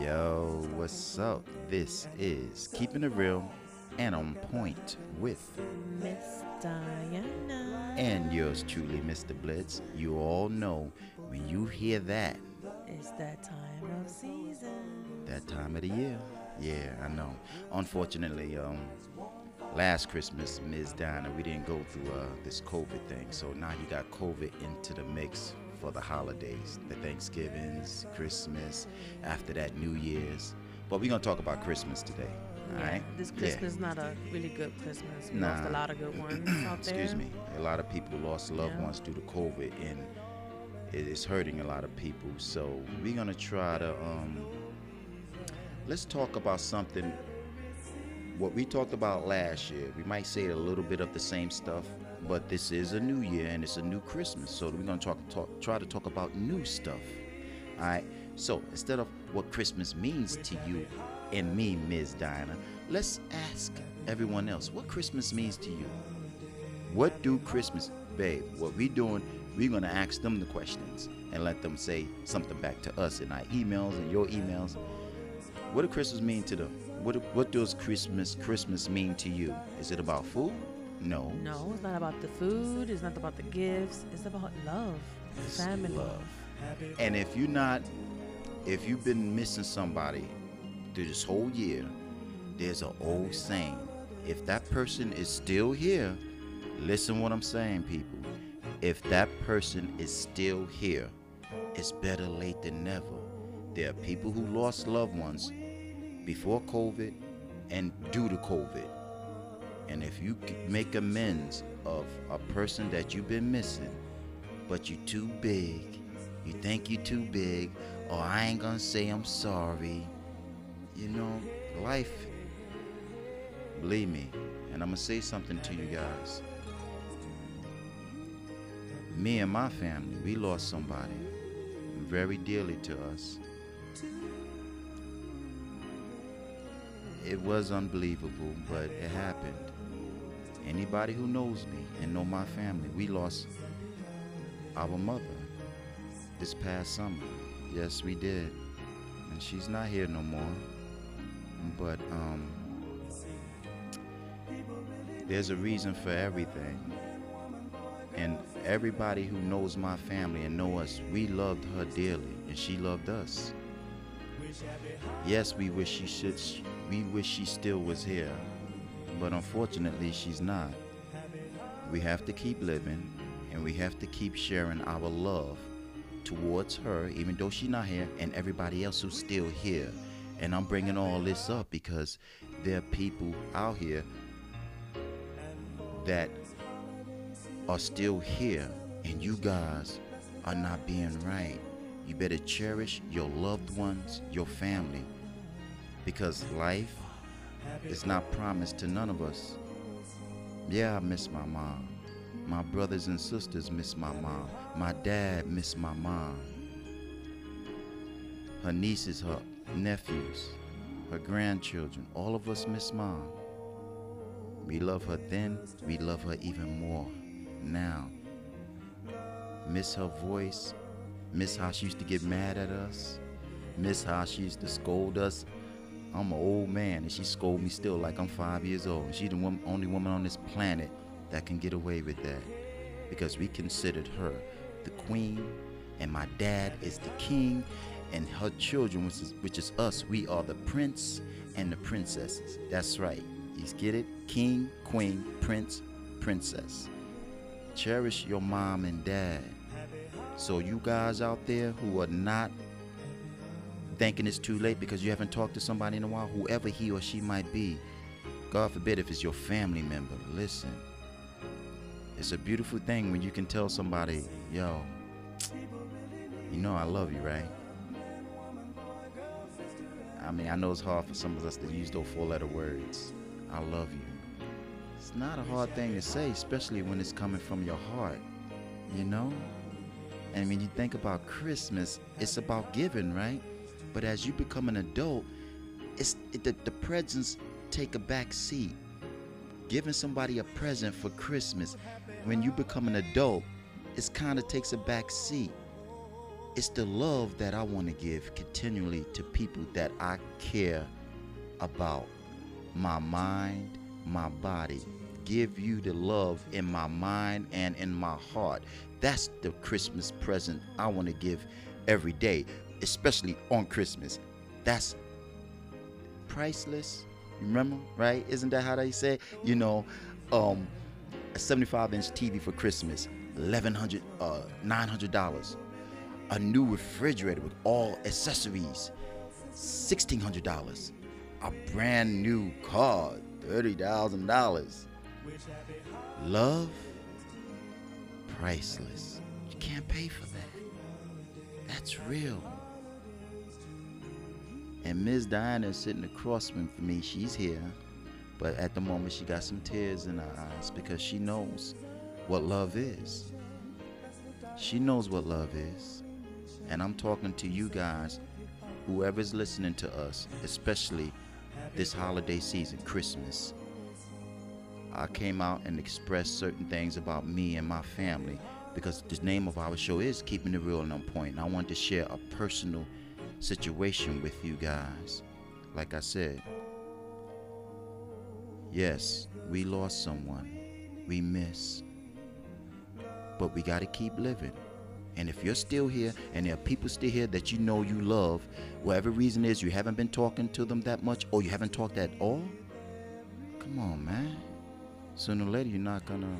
Yo, what's up? This is Keeping It Real and On Point with Miss Diana. and yours truly, Mr. Blitz. You all know when you hear that, It's that time of season. that time of the year. Yeah, I know. Unfortunately, um, last Christmas, Ms. Diana, we didn't go through uh, this COVID thing. So now you got COVID into the mix for the holidays, the Thanksgivings, Christmas, after that, New Year's. But we're going to talk about Christmas today. All Yeah, right? This Yeah. Christmas is not a really good Christmas. We lost a lot of good ones out there. Excuse me. A lot of people lost loved Yeah. ones due to COVID, and it is hurting a lot of people. So we're gonna try to um, let's talk about something. What we talked about last year, we might say a little bit of the same stuff, but this is a new year and it's a new Christmas. So we're gonna talk, talk try to talk about new stuff. All right. So instead of what Christmas means to you and me, Ms. Diana, let's ask everyone else what Christmas means to you. What do Christmas, babe? What we doing? We're gonna ask them the questions and let them say something back to us in our emails and your emails. What do Christmas mean to them? What what does Christmas Christmas mean to you? Is it about food? No. No, it's not about the food. It's not about the gifts. It's about love, It's family. love. And if you're not, if you've been missing somebody through this whole year, there's an old saying. If that person is still here, listen what I'm saying, people. If that person is still here, it's better late than never. There are people who lost loved ones before COVID and due to COVID. And if you make amends of a person that you've been missing, but you're too big, you think you're too big, or I ain't gonna say I'm sorry. You know, life, believe me, and I'm gonna say something to you guys. Me and my family, we lost somebody very dearly to us. It was unbelievable, but it happened. Anybody who knows me and know my family, we lost our mother this past summer. Yes, we did. And she's not here no more. But um there's a reason for everything. And everybody who knows my family and know us, we loved her dearly and she loved us. Yes, we wish she should we wish she still was here. But unfortunately, she's not. We have to keep living and we have to keep sharing our love towards her, even though she's not here, and everybody else who's still here. And I'm bringing all this up because there are people out here that are still here, and you guys are not being right. You better cherish your loved ones, your family, because life is not promised to none of us. Yeah, I miss my mom. My brothers and sisters miss my mom. My dad miss my mom. Her nieces, her nephews, her grandchildren, all of us miss mom. We love her then, we love her even more now. Miss her voice, miss how she used to get mad at us, miss how she used to scold us. I'm an old man and she scold me still like I'm five years old. She's the one, only woman on this planet that can get away with that because we considered her the queen and my dad is the king and her children which is, which is us we are the prince and the princesses. That's right. You get it? King queen prince princess. Cherish your mom and dad. So you guys out there who are not thinking it's too late because you haven't talked to somebody in a while whoever he or she might be god forbid if it's your family member listen it's a beautiful thing when you can tell somebody, yo, you know I love you, right? I mean, I know it's hard for some of us to use those four letter words. I love you. It's not a hard thing to say, especially when it's coming from your heart, you know? And when you think about Christmas, it's about giving, right? But as you become an adult, it's it, the, the presents take a back seat giving somebody a present for Christmas when you become an adult, it kind of takes a back seat. it's the love that I want to give continually to people that I care about. My mind, my body. Give you the love in my mind and in my heart. That's the Christmas present I want to give every day, especially on Christmas. That's priceless. Remember, right? Isn't that how they say? You know, um, a 75 inch TV for Christmas, 1100 uh, $900. A new refrigerator with all accessories, $1,600. A brand new car, $30,000. Love, priceless. You can't pay for that. That's real. And Ms. Diana is sitting across from me. She's here. But at the moment, she got some tears in her eyes because she knows what love is. She knows what love is. And I'm talking to you guys, whoever's listening to us, especially this holiday season, Christmas. I came out and expressed certain things about me and my family because the name of our show is Keeping It Real and On Point. And I want to share a personal situation with you guys. Like I said, yes, we lost someone, we miss, but we got to keep living. And if you're still here and there are people still here that you know you love, whatever reason is you haven't been talking to them that much or you haven't talked at all, come on, man. Sooner or later, you're not gonna,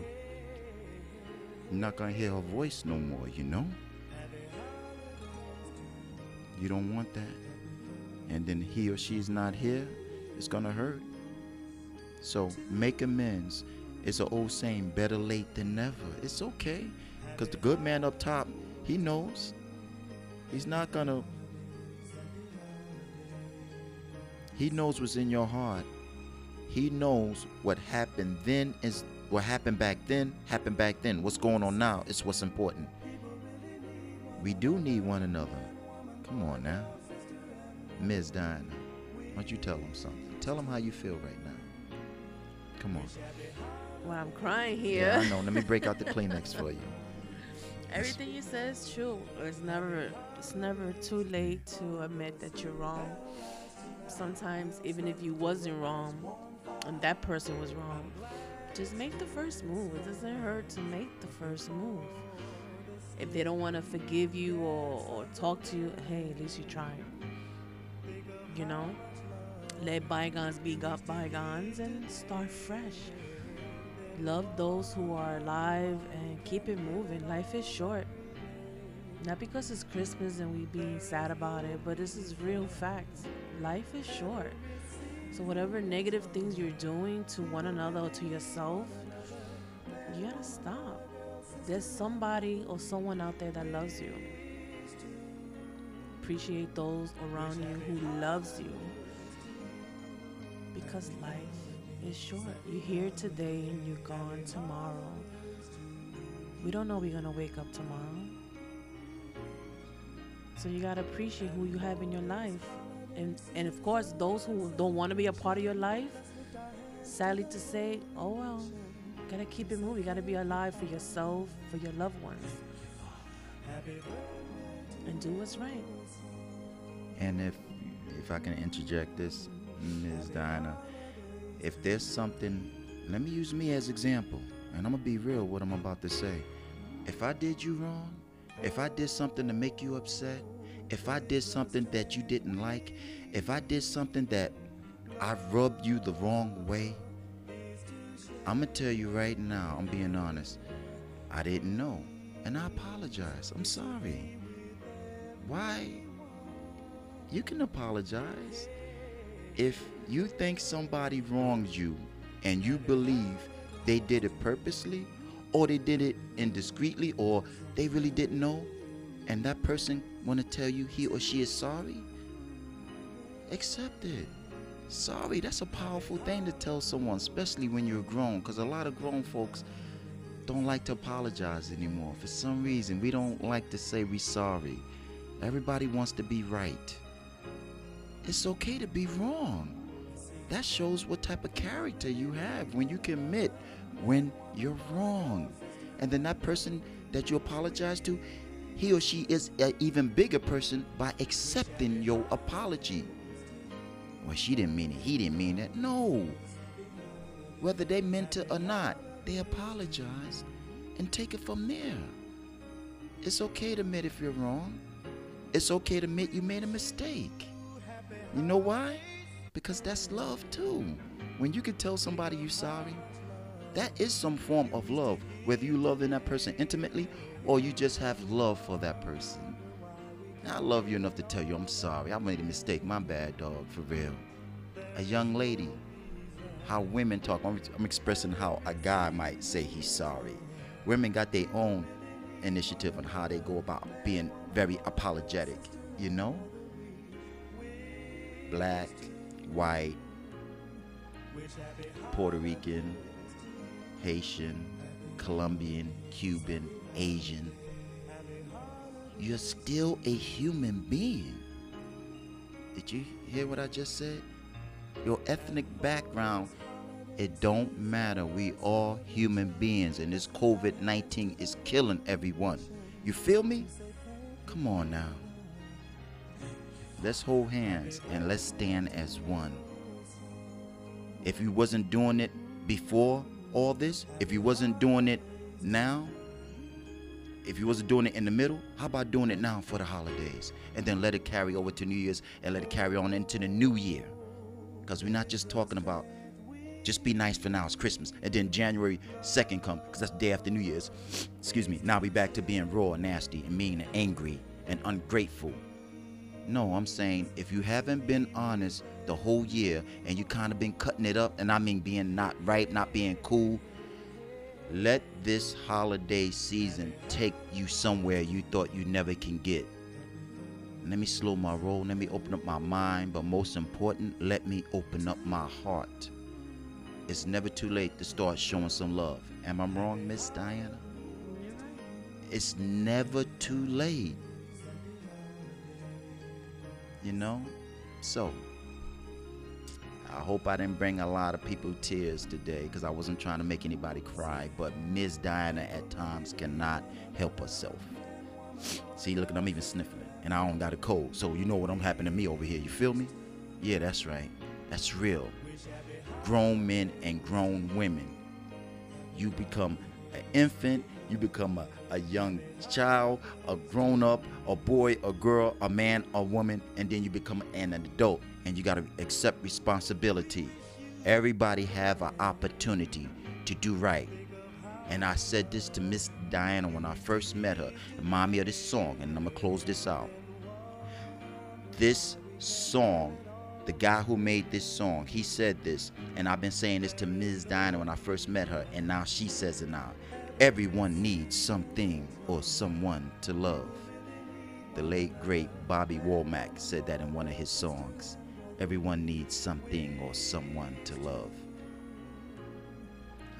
you're not gonna hear her voice no more, you know? You don't want that. And then he or she's not here, it's gonna hurt. So make amends. It's an old saying, better late than never. It's okay. Because the good man up top, he knows. He's not gonna. He knows what's in your heart. He knows what happened then is what happened back then, happened back then. What's going on now is what's important. We do need one another. Come on now. Ms. Diana, why don't you tell them something? Tell them how you feel right now. Come on. Well, I'm crying here. Yeah, I know. Let me break out the Kleenex for you. Everything you say is true. It's never it's never too late to admit that you're wrong. Sometimes even if you wasn't wrong and that person was wrong, just make the first move. It doesn't hurt to make the first move. If they don't want to forgive you or, or talk to you, hey, at least you tried. You know? Let bygones be got bygones and start fresh. Love those who are alive and keep it moving. Life is short. Not because it's Christmas and we being sad about it, but this is real facts. Life is short. So whatever negative things you're doing to one another or to yourself, you gotta stop. There's somebody or someone out there that loves you. Appreciate those around you who loves you. Because life is short. You're here today and you're gone tomorrow. We don't know we're gonna wake up tomorrow. So you gotta appreciate who you have in your life. And and of course those who don't wanna be a part of your life, sadly to say, oh well, gotta keep it moving. You gotta be alive for yourself, for your loved ones. And do what's right. And if if I can interject this, Ms. Diana, if there's something, let me use me as example, and I'm gonna be real what I'm about to say. If I did you wrong, if I did something to make you upset, if I did something that you didn't like, if I did something that I rubbed you the wrong way, I'm gonna tell you right now, I'm being honest. I didn't know, and I apologize. I'm sorry. Why? You can apologize. If you think somebody wronged you and you believe they did it purposely or they did it indiscreetly or they really didn't know and that person want to tell you he or she is sorry, accept it. Sorry, that's a powerful thing to tell someone, especially when you're grown, because a lot of grown folks don't like to apologize anymore. For some reason, we don't like to say we sorry. Everybody wants to be right. It's okay to be wrong. That shows what type of character you have when you commit when you're wrong. And then that person that you apologize to, he or she is an even bigger person by accepting your apology. Well, she didn't mean it. He didn't mean it. No. Whether they meant it or not, they apologize and take it from there. It's okay to admit if you're wrong. It's okay to admit you made a mistake. You know why? Because that's love too. When you can tell somebody you're sorry, that is some form of love, whether you love in that person intimately or you just have love for that person. I love you enough to tell you I'm sorry. I made a mistake. My bad, dog, for real. A young lady, how women talk. I'm, I'm expressing how a guy might say he's sorry. Women got their own initiative on how they go about being very apologetic, you know? Black, white, Puerto Rican, Haitian, Colombian, Cuban, Asian. You're still a human being. Did you hear what I just said? Your ethnic background, it don't matter. We all human beings and this COVID-19 is killing everyone. You feel me? Come on now. Let's hold hands and let's stand as one. If you wasn't doing it before all this, if you wasn't doing it now, if you wasn't doing it in the middle, how about doing it now for the holidays? And then let it carry over to New Year's and let it carry on into the new year. Because we're not just talking about just be nice for now, it's Christmas. And then January 2nd come, because that's the day after New Year's. Excuse me. Now we back to being raw and nasty and mean and angry and ungrateful. No, I'm saying if you haven't been honest the whole year and you kind of been cutting it up, and I mean being not right, not being cool, let this holiday season take you somewhere you thought you never can get. Let me slow my roll, let me open up my mind, but most important, let me open up my heart. It's never too late to start showing some love. Am I wrong, Miss Diana? It's never too late. You know? So, I hope I didn't bring a lot of people tears today because I wasn't trying to make anybody cry. But Miss Diana at times cannot help herself. See, look, I'm even sniffling, and I don't got a cold, so you know what I'm happening to me over here. You feel me? Yeah, that's right. That's real. Grown men and grown women. You become an infant, you become a, a young child, a grown up, a boy, a girl, a man, a woman, and then you become an adult and you got to accept responsibility. Everybody have an opportunity to do right. And I said this to Miss Diana when I first met her. Remind me of this song, and I'm gonna close this out. This song, the guy who made this song, he said this, and I've been saying this to Ms. Diana when I first met her, and now she says it now. Everyone needs something or someone to love. The late great Bobby Womack said that in one of his songs. Everyone needs something or someone to love.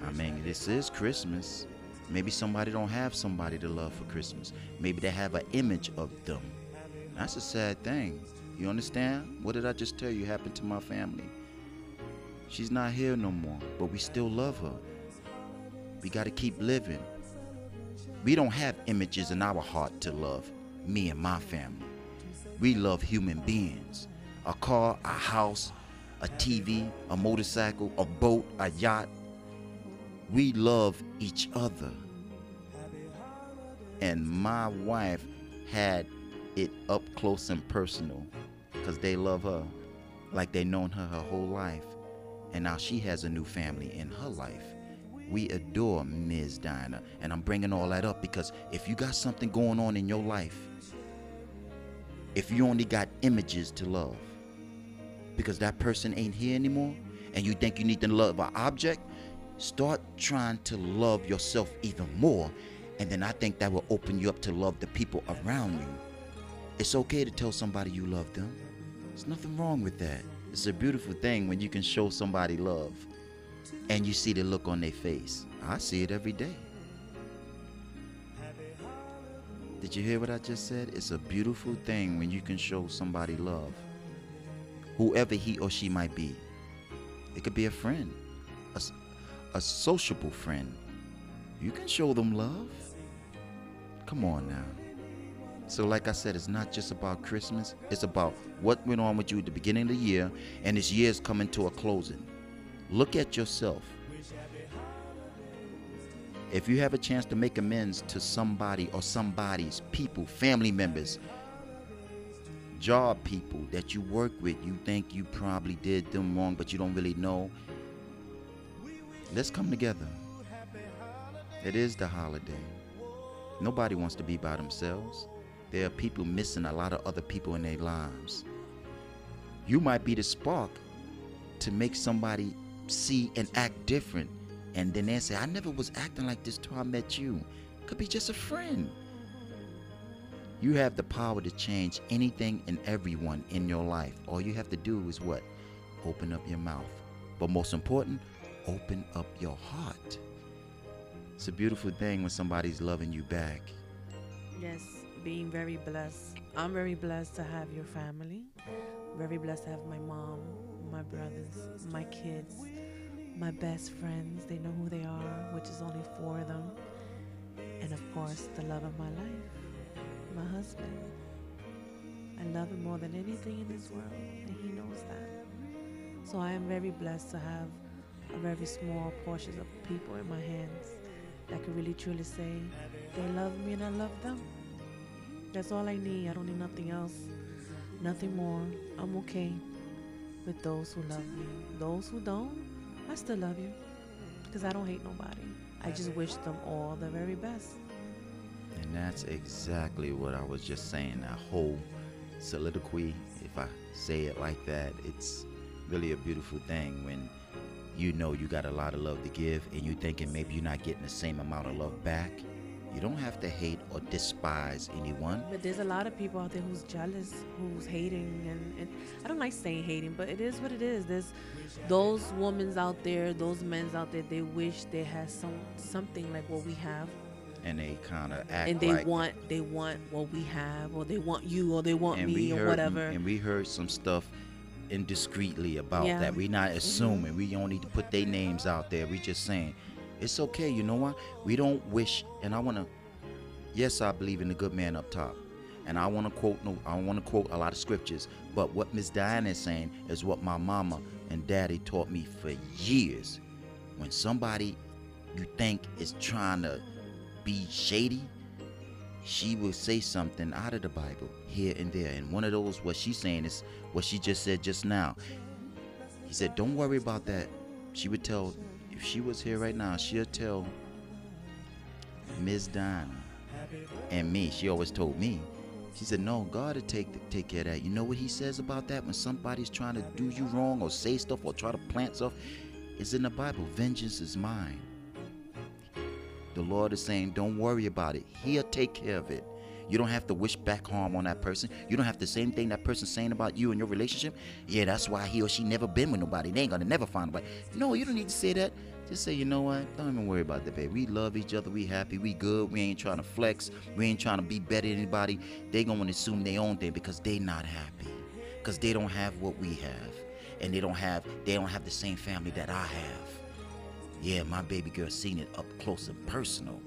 I mean, this is Christmas. Maybe somebody don't have somebody to love for Christmas. Maybe they have an image of them. That's a sad thing. You understand? What did I just tell you happened to my family? She's not here no more, but we still love her. We got to keep living. We don't have images in our heart to love, me and my family. We love human beings. A car, a house, a TV, a motorcycle, a boat, a yacht. We love each other. And my wife had it up close and personal because they love her like they known her her whole life. And now she has a new family in her life. We adore Ms. Diana. And I'm bringing all that up because if you got something going on in your life, if you only got images to love, because that person ain't here anymore, and you think you need to love an object, start trying to love yourself even more. And then I think that will open you up to love the people around you. It's okay to tell somebody you love them. There's nothing wrong with that. It's a beautiful thing when you can show somebody love and you see the look on their face. I see it every day. Did you hear what I just said? It's a beautiful thing when you can show somebody love, whoever he or she might be. It could be a friend, a, a sociable friend. You can show them love. Come on now. So, like I said, it's not just about Christmas. It's about what went on with you at the beginning of the year, and this year's coming to a closing. Look at yourself. If you have a chance to make amends to somebody or somebody's people, family members, job people that you work with, you think you probably did them wrong, but you don't really know. Let's come together. It is the holiday. Nobody wants to be by themselves. There are people missing a lot of other people in their lives. You might be the spark to make somebody see and act different. And then they say, I never was acting like this till I met you. Could be just a friend. You have the power to change anything and everyone in your life. All you have to do is what? Open up your mouth. But most important, open up your heart. It's a beautiful thing when somebody's loving you back. Yes, being very blessed. I'm very blessed to have your family. Very blessed to have my mom, my brothers, my kids, my best friends. They know who they are, which is only four of them. And of course, the love of my life, my husband. I love him more than anything in this world, and he knows that. So I am very blessed to have a very small portion of people in my hands that can really truly say they love me and I love them. That's all I need. I don't need nothing else, nothing more. I'm okay with those who love me. Those who don't, I still love you because I don't hate nobody. I just wish them all the very best. And that's exactly what I was just saying. That whole soliloquy, if I say it like that, it's really a beautiful thing when you know you got a lot of love to give and you're thinking maybe you're not getting the same amount of love back. You don't have to hate or despise anyone. But there's a lot of people out there who's jealous, who's hating, and, and I don't like saying hating, but it is what it is. There's those women's out there, those men's out there. They wish they had some something like what we have, And they kind of act and they like want they want what we have, or they want you, or they want me, or whatever. and we heard some stuff indiscreetly about Yeah. that. We're not mm-hmm. assuming. We don't need to put their names out there. We're just saying it's okay. You know what? We don't wish. And I wanna. Yes, I believe in the good man up top. And I want to quote no, I want to quote a lot of scriptures. But what Miss Diana is saying is what my mama and daddy taught me for years. When somebody you think is trying to be shady, she will say something out of the Bible here and there. And one of those, what she's saying is what she just said just now. He said, Don't worry about that. She would tell, if she was here right now, she'll tell Ms. Diana and me. She always told me. She said, No, God will take, take care of that. You know what he says about that? When somebody's trying to do you wrong or say stuff or try to plant stuff, it's in the Bible. Vengeance is mine. The Lord is saying, don't worry about it. He'll take care of it. You don't have to wish back harm on that person. You don't have the same thing that person's saying about you and your relationship. Yeah, that's why he or she never been with nobody. They ain't gonna never find nobody. No, you don't need to say that. Just say, you know what? Don't even worry about that, babe. We love each other. We happy. We good. We ain't trying to flex. We ain't trying to be better than anybody. They gonna assume their own thing because they not happy. Because they don't have what we have. And they don't have they don't have the same family that I have. Yeah, my baby girl seen it up close and personal.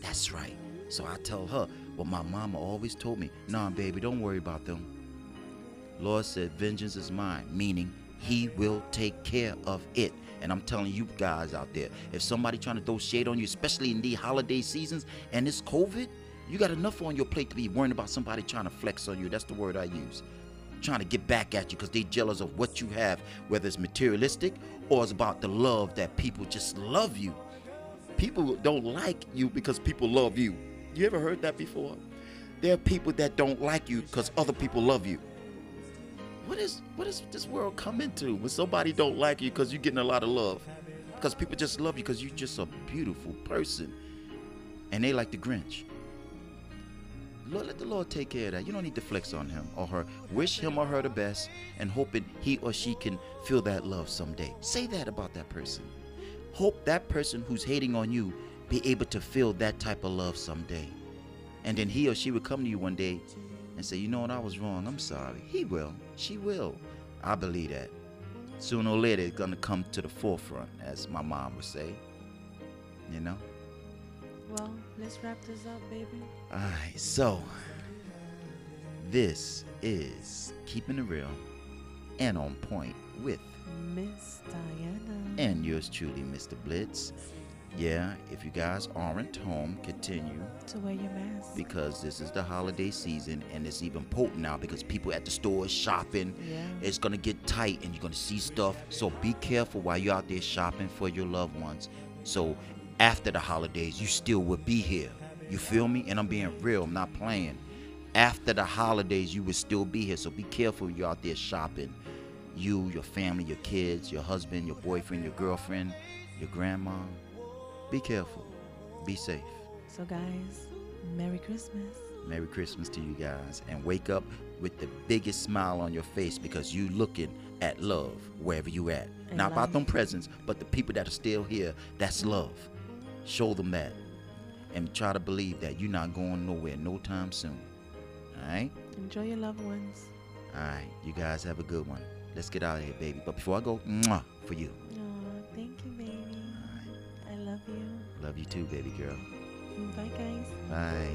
That's right. So I tell her what my mama always told me. Nah, baby, don't worry about them. Lord said, vengeance is mine, meaning he will take care of it. And I'm telling you guys out there, if somebody trying to throw shade on you, especially in these holiday seasons and it's COVID, you got enough on your plate to be worrying about somebody trying to flex on you. That's the word I use. Trying to get back at you because they jealous of what you have, whether it's materialistic or it's about the love that people just love you. People don't like you because people love you. You ever heard that before? There are people that don't like you because other people love you. What is what is this world come into when somebody don't like you because you're getting a lot of love? Because people just love you because you're just a beautiful person, and they like the Grinch. Lord, let the Lord take care of that. You don't need to flex on him or her. Wish him or her the best and hoping he or she can feel that love someday. Say that about that person. Hope that person who's hating on you be able to feel that type of love someday. And then he or she would come to you one day and say, You know what, I was wrong. I'm sorry. He will. She will. I believe that. Sooner or later, it's going to come to the forefront, as my mom would say. You know? Well, let's wrap this up, baby. Alright, so This is Keeping It Real and On Point with Miss Diana. and yours truly, Mr. Blitz. Yeah, if you guys aren't home, continue to wear your mask. because this is the holiday season and it's even potent now because people at the stores shopping. Yeah. It's gonna get tight and you're gonna see stuff. So be careful while you're out there shopping for your loved ones. So after the holidays, you still will be here. You feel me? And I'm being real, I'm not playing. After the holidays, you will still be here. So be careful you're out there shopping. You, your family, your kids, your husband, your boyfriend, your girlfriend, your grandma. Be careful. Be safe. So, guys, Merry Christmas. Merry Christmas to you guys. And wake up with the biggest smile on your face because you looking at love wherever you at. And Not about them presents, but the people that are still here, that's love. Show them that. And try to believe that you're not going nowhere no time soon. Alright? Enjoy your loved ones. Alright. You guys have a good one. Let's get out of here, baby. But before I go, mwah, for you. Aw, thank you, baby. Love you too, baby girl. Bye, guys. Bye.